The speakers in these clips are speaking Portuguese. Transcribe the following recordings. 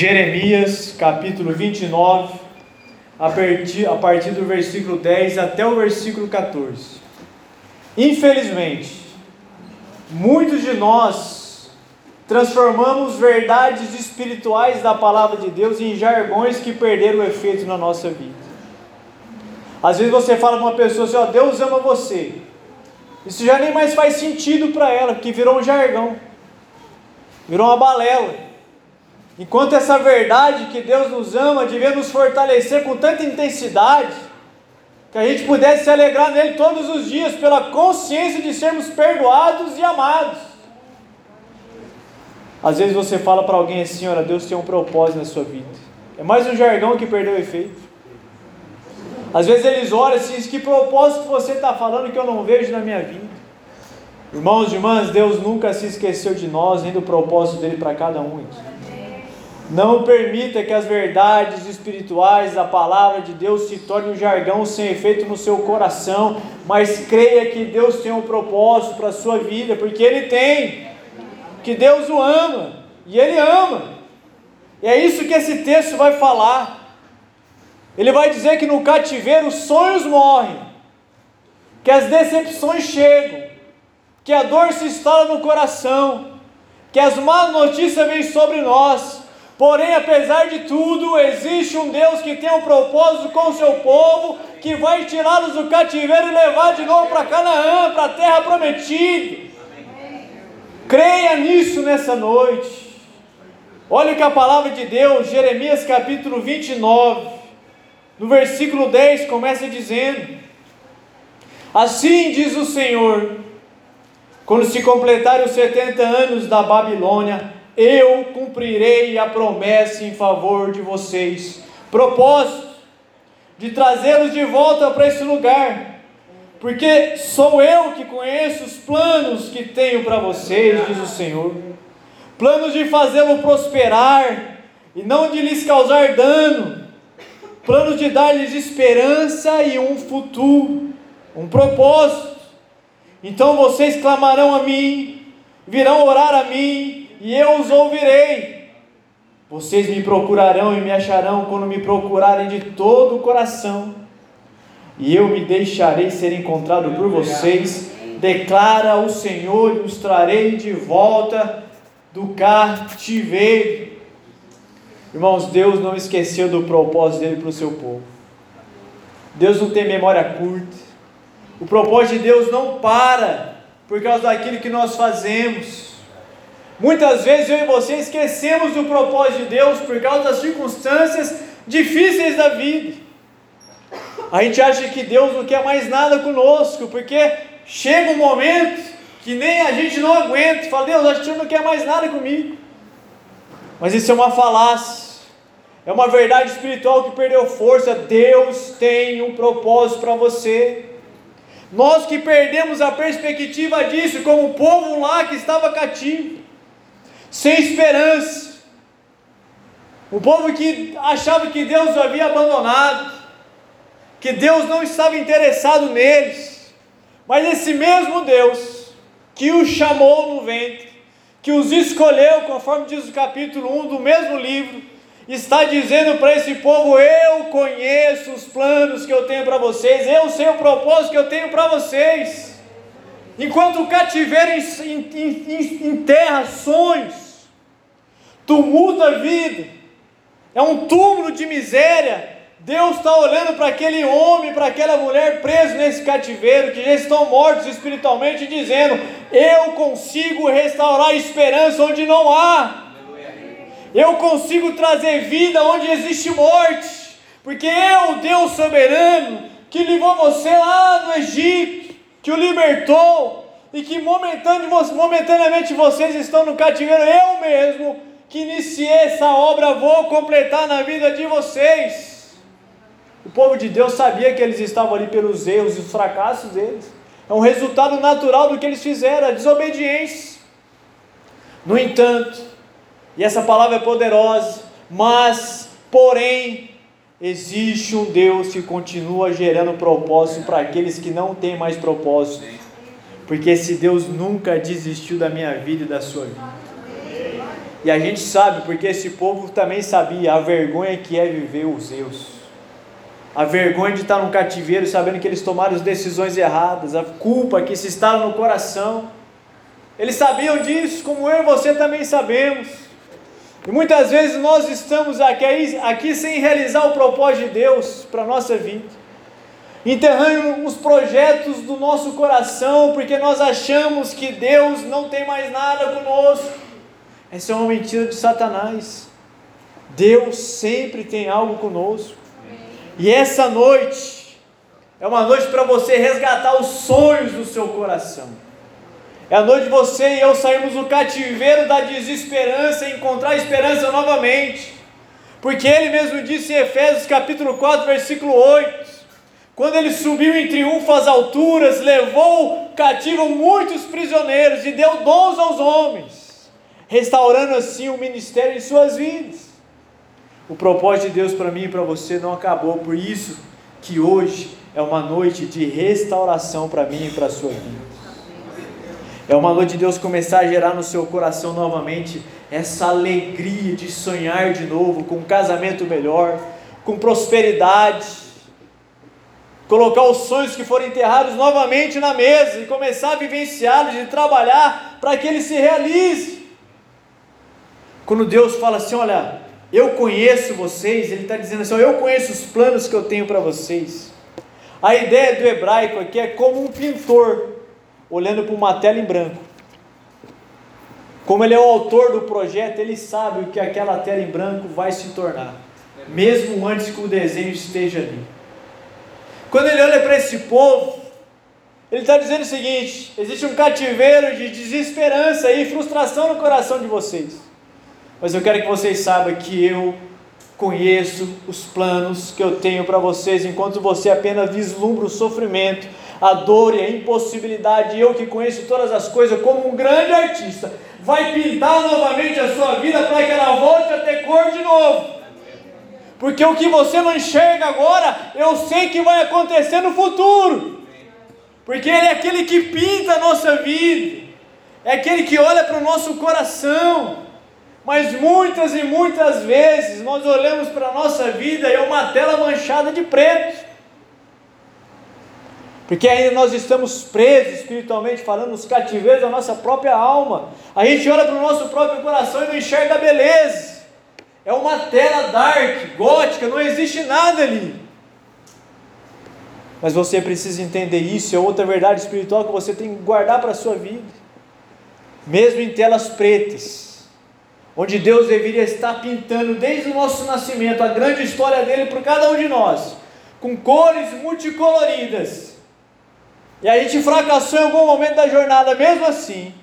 Jeremias capítulo 29, a partir, a partir do versículo 10 até o versículo 14. Infelizmente, muitos de nós transformamos verdades espirituais da palavra de Deus em jargões que perderam o efeito na nossa vida. Às vezes você fala para uma pessoa assim: ó, Deus ama você. Isso já nem mais faz sentido para ela, porque virou um jargão, virou uma balela. Enquanto essa verdade que Deus nos ama devia nos fortalecer com tanta intensidade, que a gente pudesse se alegrar nele todos os dias pela consciência de sermos perdoados e amados. Às vezes você fala para alguém assim: olha, Deus tem um propósito na sua vida. É mais um jargão que perdeu o efeito. Às vezes eles olham assim: que propósito você está falando que eu não vejo na minha vida? Irmãos e irmãs, Deus nunca se esqueceu de nós, nem do propósito dele para cada um. Não permita que as verdades espirituais da palavra de Deus se tornem um jargão sem efeito no seu coração, mas creia que Deus tem um propósito para a sua vida, porque Ele tem, que Deus o ama, e Ele ama. E é isso que esse texto vai falar. Ele vai dizer que no cativeiro os sonhos morrem, que as decepções chegam, que a dor se instala no coração, que as más notícias vêm sobre nós, Porém, apesar de tudo, existe um Deus que tem um propósito com o seu povo, que vai tirá-los do cativeiro e levar de novo para Canaã, para a terra prometida. Creia nisso nessa noite. Olha o que a palavra de Deus, Jeremias capítulo 29, no versículo 10, começa dizendo: Assim diz o Senhor, quando se completarem os 70 anos da Babilônia, eu cumprirei a promessa em favor de vocês. Propósito de trazê-los de volta para esse lugar, porque sou eu que conheço os planos que tenho para vocês, diz o Senhor. Planos de fazê-lo prosperar e não de lhes causar dano. Planos de dar-lhes esperança e um futuro, um propósito. Então vocês clamarão a mim, virão orar a mim, e eu os ouvirei. Vocês me procurarão e me acharão quando me procurarem de todo o coração, e eu me deixarei ser encontrado por vocês, declara o Senhor, e os trarei de volta do cativeiro. Irmãos, Deus não esqueceu do propósito dele para o seu povo. Deus não tem memória curta. O propósito de Deus não para por causa daquilo que nós fazemos. Muitas vezes eu e você esquecemos do propósito de Deus por causa das circunstâncias difíceis da vida. A gente acha que Deus não quer mais nada conosco, porque chega um momento que nem a gente não aguenta. Fala, Deus, acho que o Senhor não quer mais nada comigo. Mas isso é uma falácia. É uma verdade espiritual que perdeu força. Deus tem um propósito para você. Nós que perdemos a perspectiva disso, como o povo lá que estava cativo sem esperança. O povo que achava que Deus o havia abandonado, que Deus não estava interessado neles, mas esse mesmo Deus que os chamou no ventre, que os escolheu, conforme diz o capítulo 1 do mesmo livro, está dizendo para esse povo: Eu conheço os planos que eu tenho para vocês, eu sei o propósito que eu tenho para vocês. Enquanto o cativeiro enterra sonhos, tumulto a vida, é um túmulo de miséria. Deus está olhando para aquele homem, para aquela mulher preso nesse cativeiro, que já estão mortos espiritualmente, dizendo: Eu consigo restaurar esperança onde não há, eu consigo trazer vida onde existe morte, porque eu, Deus soberano, que levou você lá no Egito, que o libertou, e que momentaneamente vocês estão no cativeiro, eu mesmo que iniciei essa obra, vou completar na vida de vocês. O povo de Deus sabia que eles estavam ali pelos erros e os fracassos deles. É um resultado natural do que eles fizeram, a desobediência. No entanto, e essa palavra é poderosa, mas, porém, existe um Deus que continua gerando propósito para aqueles que não têm mais propósito. Porque esse Deus nunca desistiu da minha vida e da sua vida. E a gente sabe, porque esse povo também sabia a vergonha que é viver os Zeus. A vergonha de estar num cativeiro sabendo que eles tomaram as decisões erradas, a culpa que se instala no coração. Eles sabiam disso, como eu e você também sabemos. E muitas vezes nós estamos aqui, aqui sem realizar o propósito de Deus para a nossa vida, enterrando os projetos do nosso coração, porque nós achamos que Deus não tem mais nada conosco. Essa é uma mentira de Satanás. Deus sempre tem algo conosco. E essa noite é uma noite para você resgatar os sonhos do seu coração. É a noite você e eu sairmos do cativeiro da desesperança e encontrar esperança novamente. Porque ele mesmo disse em Efésios capítulo 4, versículo 8: quando ele subiu em triunfo às alturas, levou cativo muitos prisioneiros e deu dons aos homens restaurando assim o ministério em suas vidas. O propósito de Deus para mim e para você não acabou, por isso que hoje é uma noite de restauração para mim e para a sua vida. É uma noite de Deus começar a gerar no seu coração novamente essa alegria de sonhar de novo com um casamento melhor, com prosperidade, colocar os sonhos que foram enterrados novamente na mesa e começar a vivenciá-los e trabalhar para que eles se realizem. Quando Deus fala assim: Olha, eu conheço vocês, Ele está dizendo assim: Eu conheço os planos que eu tenho para vocês. A ideia do hebraico aqui é como um pintor olhando para uma tela em branco. Como ele é o autor do projeto, ele sabe o que aquela tela em branco vai se tornar, mesmo antes que o desenho esteja ali. Quando ele olha para esse povo, ele está dizendo o seguinte: existe um cativeiro de desesperança e frustração no coração de vocês. Mas eu quero que vocês saibam que eu conheço os planos que eu tenho para vocês, enquanto você apenas vislumbra o sofrimento, a dor e a impossibilidade, eu que conheço todas as coisas como um grande artista, vai pintar novamente a sua vida para que ela volte a ter cor de novo. Porque o que você não enxerga agora, eu sei que vai acontecer no futuro. Porque Ele é aquele que pinta a nossa vida, é aquele que olha para o nosso coração. Mas muitas e muitas vezes nós olhamos para a nossa vida e é uma tela manchada de preto. Porque ainda nós estamos presos espiritualmente falando nos cativeiros da nossa própria alma. A gente olha para o nosso próprio coração e não enxerga a beleza. É uma tela dark, gótica, não existe nada ali. Mas você precisa entender isso, é outra verdade espiritual que você tem que guardar para a sua vida. Mesmo em telas pretas, onde Deus deveria estar pintando desde o nosso nascimento a grande história dele por cada um de nós, com cores multicoloridas. E a gente fracassou em algum momento da jornada, mesmo assim.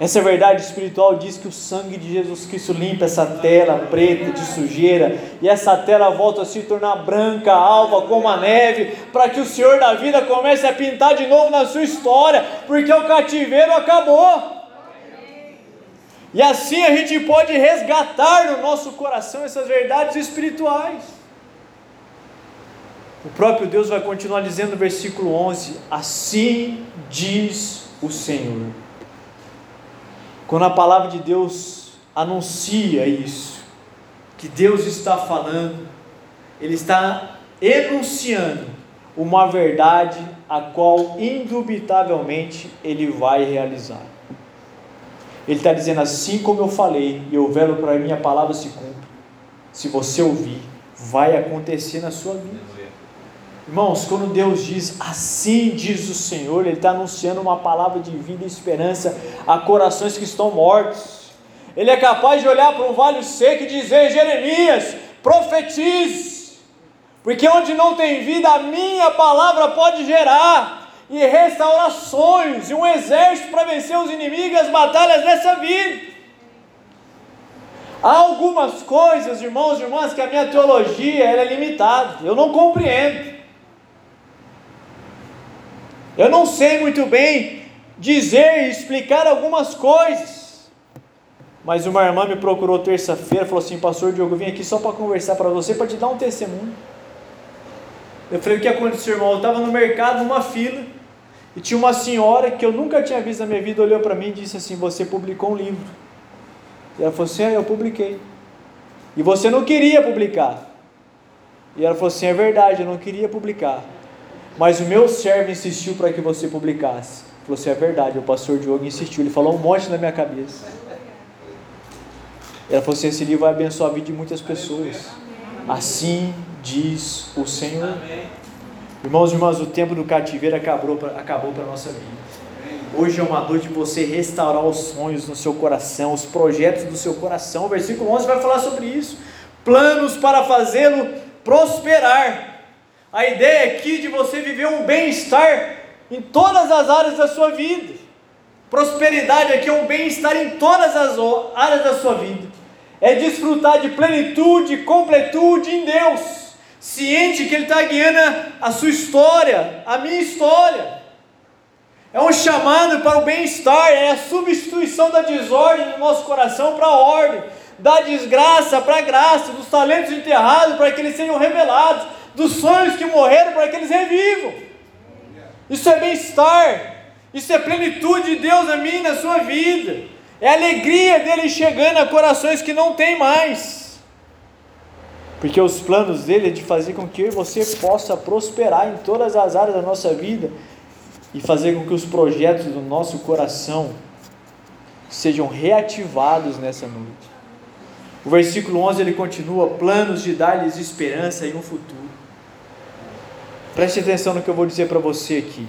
Essa verdade espiritual diz que o sangue de Jesus Cristo limpa essa tela preta de sujeira, e essa tela volta a se tornar branca, alva como a neve, para que o Senhor da vida comece a pintar de novo na sua história, porque o cativeiro acabou. E assim a gente pode resgatar no nosso coração essas verdades espirituais. O próprio Deus vai continuar dizendo no versículo 11: Assim diz o Senhor. Quando a palavra de Deus anuncia isso, que Deus está falando, Ele está enunciando uma verdade a qual indubitavelmente Ele vai realizar. Ele está dizendo assim como eu falei, e eu velo para a palavra se cumpre. Se você ouvir, vai acontecer na sua vida. Irmãos, quando Deus diz assim diz o Senhor, Ele está anunciando uma palavra de vida e esperança a corações que estão mortos. Ele é capaz de olhar para um vale seco e dizer: Jeremias, profetize, porque onde não tem vida, a minha palavra pode gerar e restaurar sonhos e um exército para vencer os inimigos e as batalhas dessa vida. Há algumas coisas, irmãos e irmãs, que a minha teologia é limitada, eu não compreendo. Eu não sei muito bem dizer e explicar algumas coisas. Mas uma irmã me procurou terça-feira, falou assim: Pastor Diogo, vim aqui só para conversar para você, para te dar um testemunho. Eu falei: O que aconteceu, irmão? Eu estava no mercado, numa fila. E tinha uma senhora que eu nunca tinha visto na minha vida, olhou para mim e disse assim: Você publicou um livro. E ela falou assim: é, eu publiquei. E você não queria publicar. E ela falou assim: é verdade, eu não queria publicar. Mas o meu servo insistiu para que você publicasse. Falou assim: é verdade, o pastor Diogo insistiu. Ele falou um monte na minha cabeça. Ela falou assim: esse livro vai abençoar a vida de muitas pessoas. Assim diz o Senhor. Irmãos e irmãs, o tempo do cativeiro acabou para acabou a nossa vida. Hoje é uma noite de você restaurar os sonhos no seu coração, os projetos do seu coração. O versículo 11 vai falar sobre isso. Planos para fazê-lo prosperar. A ideia aqui de você viver um bem-estar em todas as áreas da sua vida. Prosperidade aqui é um bem-estar em todas as áreas da sua vida. É desfrutar de plenitude, completude em Deus. Ciente que Ele está guiando a sua história, a minha história. É um chamado para o bem-estar, é a substituição da desordem no nosso coração para a ordem, da desgraça para a graça, dos talentos enterrados para que eles sejam revelados, dos sonhos que morreram para que eles revivam. Isso é bem-estar, isso é plenitude de Deus na minha e na sua vida, é a alegria dele chegando a corações que não tem mais. Porque os planos dele é de fazer com que eu e você possa prosperar em todas as áreas da nossa vida e fazer com que os projetos do nosso coração sejam reativados nessa noite. O versículo 11 ele continua: planos de dar-lhes esperança e um futuro. Preste atenção no que eu vou dizer para você aqui.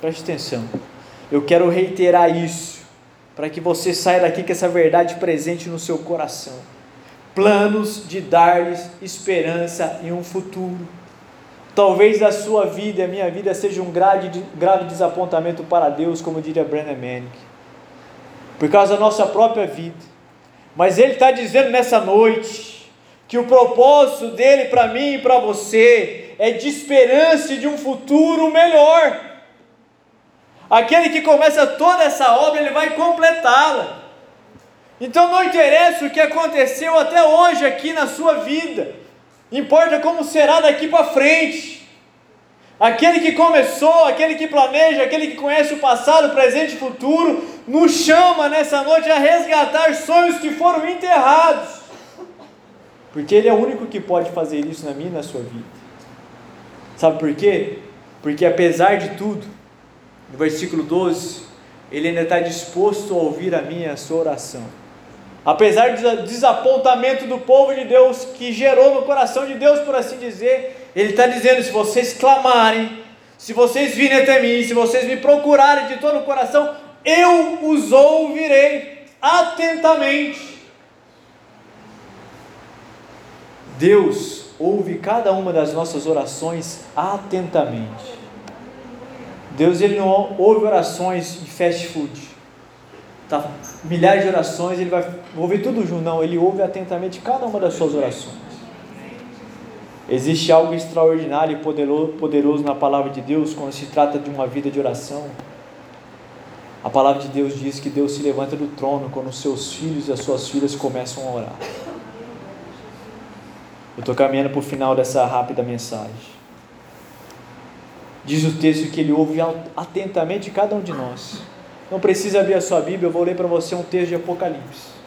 Preste atenção. Eu quero reiterar isso, para que você saia daqui com essa verdade presente no seu coração. Planos de dar-lhes esperança e um futuro. Talvez a sua vida e a minha vida seja um grave, grave desapontamento para Deus, como diria Brennan Manning, por causa da nossa própria vida. Mas Ele está dizendo nessa noite que o propósito dele para mim e para você é de esperança de um futuro melhor. Aquele que começa toda essa obra, ele vai completá-la. Então não interessa o que aconteceu até hoje aqui na sua vida, importa como será daqui para frente. Aquele que começou, aquele que planeja, aquele que conhece o passado, presente e futuro, nos chama nessa noite a resgatar sonhos que foram enterrados. Porque Ele é o único que pode fazer isso na minha e na sua vida. Sabe por quê? Porque apesar de tudo, no versículo 12, Ele ainda está disposto a ouvir a minha a sua oração. Apesar do desapontamento do povo de Deus, que gerou no coração de Deus, por assim dizer, Ele está dizendo: se vocês clamarem, se vocês virem até mim, se vocês me procurarem de todo o coração, eu os ouvirei atentamente. Deus ouve cada uma das nossas orações atentamente. Deus ele não ouve orações de fast food tá, milhares de orações, ele vai ouvir tudo junto. Não, ele ouve atentamente cada uma das suas orações. Existe algo extraordinário e poderoso, poderoso na palavra de Deus quando se trata de uma vida de oração. A palavra de Deus diz que Deus se levanta do trono quando os seus filhos e as suas filhas começam a orar. Eu estou caminhando para o final dessa rápida mensagem. Diz o texto que ele ouve atentamente cada um de nós. Não precisa abrir a sua Bíblia, eu vou ler para você um texto de Apocalipse.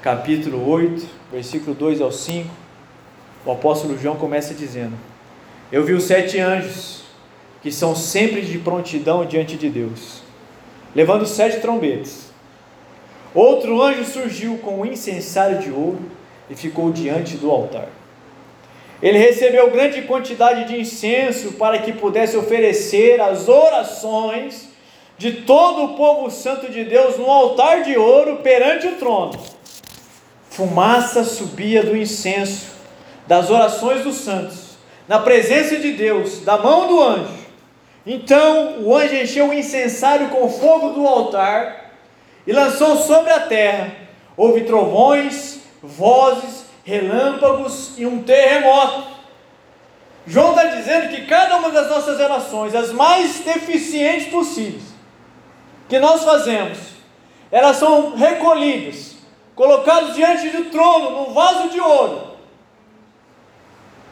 Capítulo 8, versículo 2 ao 5. O apóstolo João começa dizendo: Eu vi os sete anjos, que são sempre de prontidão diante de Deus, levando sete trombetas. Outro anjo surgiu com um incensário de ouro e ficou diante do altar. Ele recebeu grande quantidade de incenso para que pudesse oferecer as orações de todo o povo santo de Deus no altar de ouro perante o trono. Fumaça subia do incenso, das orações dos santos, na presença de Deus, da mão do anjo. Então o anjo encheu o incensário com fogo do altar e lançou sobre a terra. Houve trovões, vozes, relâmpagos e um terremoto. João está dizendo que cada uma das nossas relações, as mais deficientes possíveis, que nós fazemos, elas são recolhidas, colocadas diante do trono, num vaso de ouro.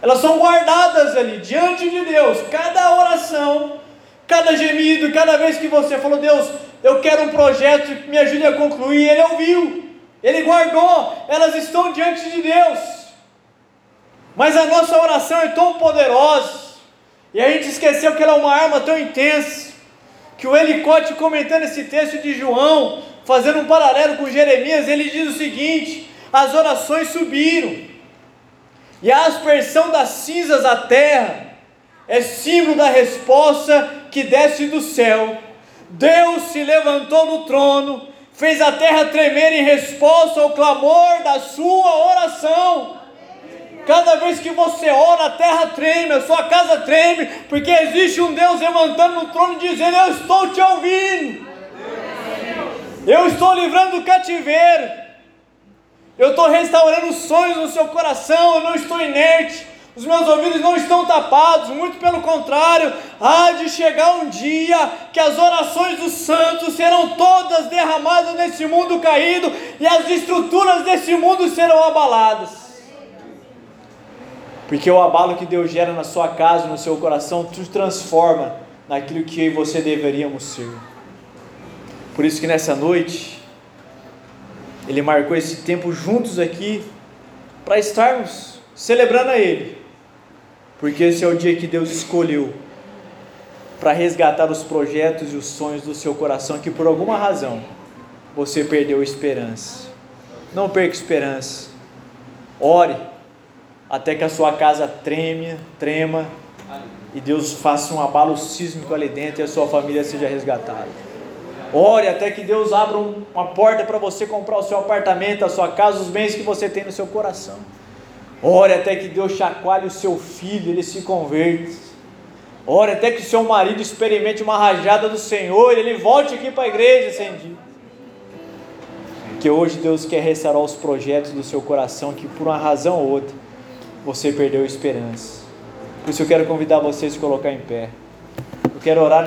Elas são guardadas ali, diante de Deus. Cada oração, cada gemido, cada vez que você falou, Deus, eu quero um projeto me ajude a concluir. Ele ouviu, ele guardou, elas estão diante de Deus. Mas a nossa oração é tão poderosa, e a gente esqueceu que ela é uma arma tão intensa, que o Elicote comentando esse texto de João, fazendo um paralelo com Jeremias, ele diz o seguinte: as orações subiram, e a aspersão das cinzas à terra é símbolo da resposta que desce do céu. Deus se levantou no trono, fez a terra tremer em resposta ao clamor da sua oração. Cada vez que você ora, a terra treme, a sua casa treme, porque existe um Deus levantando no trono dizendo: Eu estou te ouvindo, eu estou livrando do cativeiro, eu estou restaurando sonhos no seu coração, eu não estou inerte, os meus ouvidos não estão tapados, muito pelo contrário, há de chegar um dia que as orações dos santos serão todas derramadas nesse mundo caído e as estruturas desse mundo serão abaladas. Porque o abalo que Deus gera na sua casa, no seu coração, te transforma naquilo que você deveríamos ser. Por isso que nessa noite, Ele marcou esse tempo juntos aqui, para estarmos celebrando a Ele porque esse é o dia que Deus escolheu para resgatar os projetos e os sonhos do seu coração que por alguma razão você perdeu esperança. Não perca esperança. Ore até que a sua casa treme, trema e Deus faça um abalo sísmico ali dentro e a sua família seja resgatada. Ore até que Deus abra uma porta para você comprar o seu apartamento, a sua casa, os bens que você tem no seu coração. Ore até que Deus chacoalhe o seu filho, ele se converta. Ore até que o seu marido experimente uma rajada do Senhor, ele volte aqui para a igreja sem dia. Que hoje Deus quer restaurar os projetos do seu coração que por uma razão ou outra você perdeu a esperança. Por isso eu quero convidar você a colocar em pé. Eu quero orar